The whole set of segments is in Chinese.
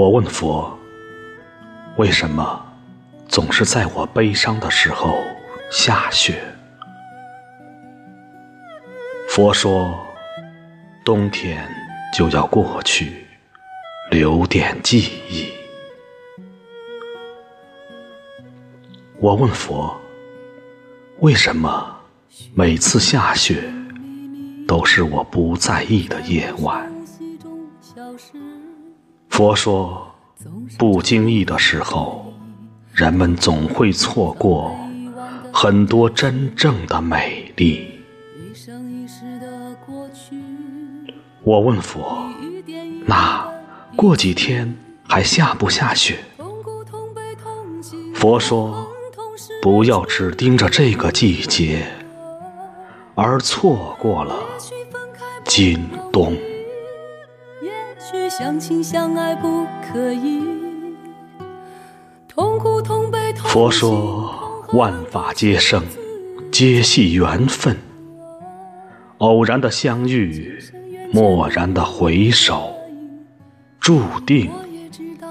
我问佛：为什么总是在我悲伤的时候下雪？佛说：冬天就要过去，留点记忆。我问佛：为什么每次下雪都是我不在意的夜晚？佛说：不经意的时候，人们总会错过很多真正的美丽。我问佛：那过几天还下不下雪？佛说：不要只盯着这个季节，而错过了今冬。相亲相爱不可以，痛苦痛悲痛佛说万法皆生，皆系缘分。偶然的相遇，蓦然的回首，注定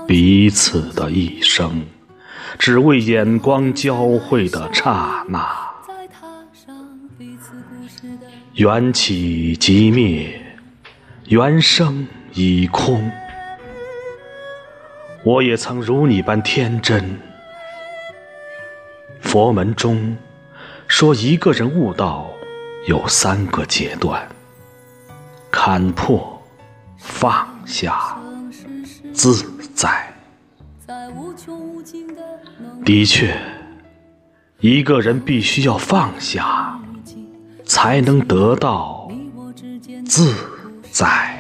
彼此的一生，只为眼光交汇的刹那。缘起即灭，缘生。已空，我也曾如你般天真。佛门中说，一个人悟道有三个阶段：看破、放下、自在。的确，一个人必须要放下，才能得到自在。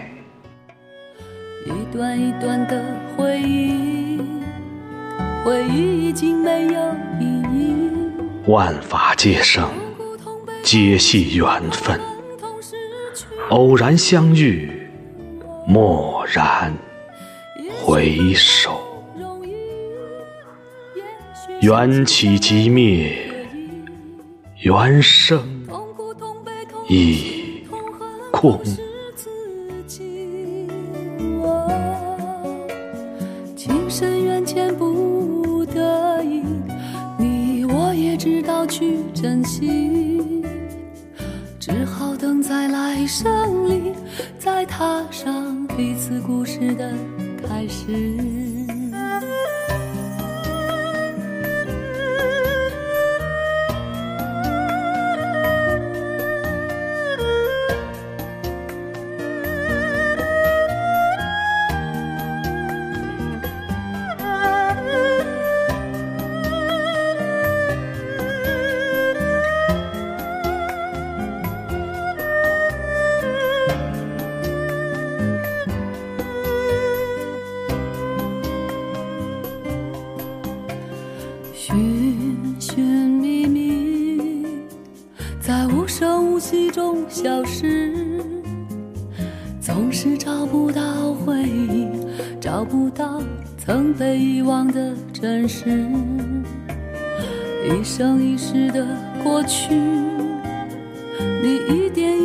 一段一段的回忆，回忆已经没有意义。万法皆生，皆系缘分。偶然相遇，蓦然回首。缘起即灭，缘生深渊前不得已你我也。知道去珍惜，只好等在来生里，再踏上彼此故事的开始。无声无息中消失，总是找不到回忆，找不到曾被遗忘的真实。一生一世的过去，你一点。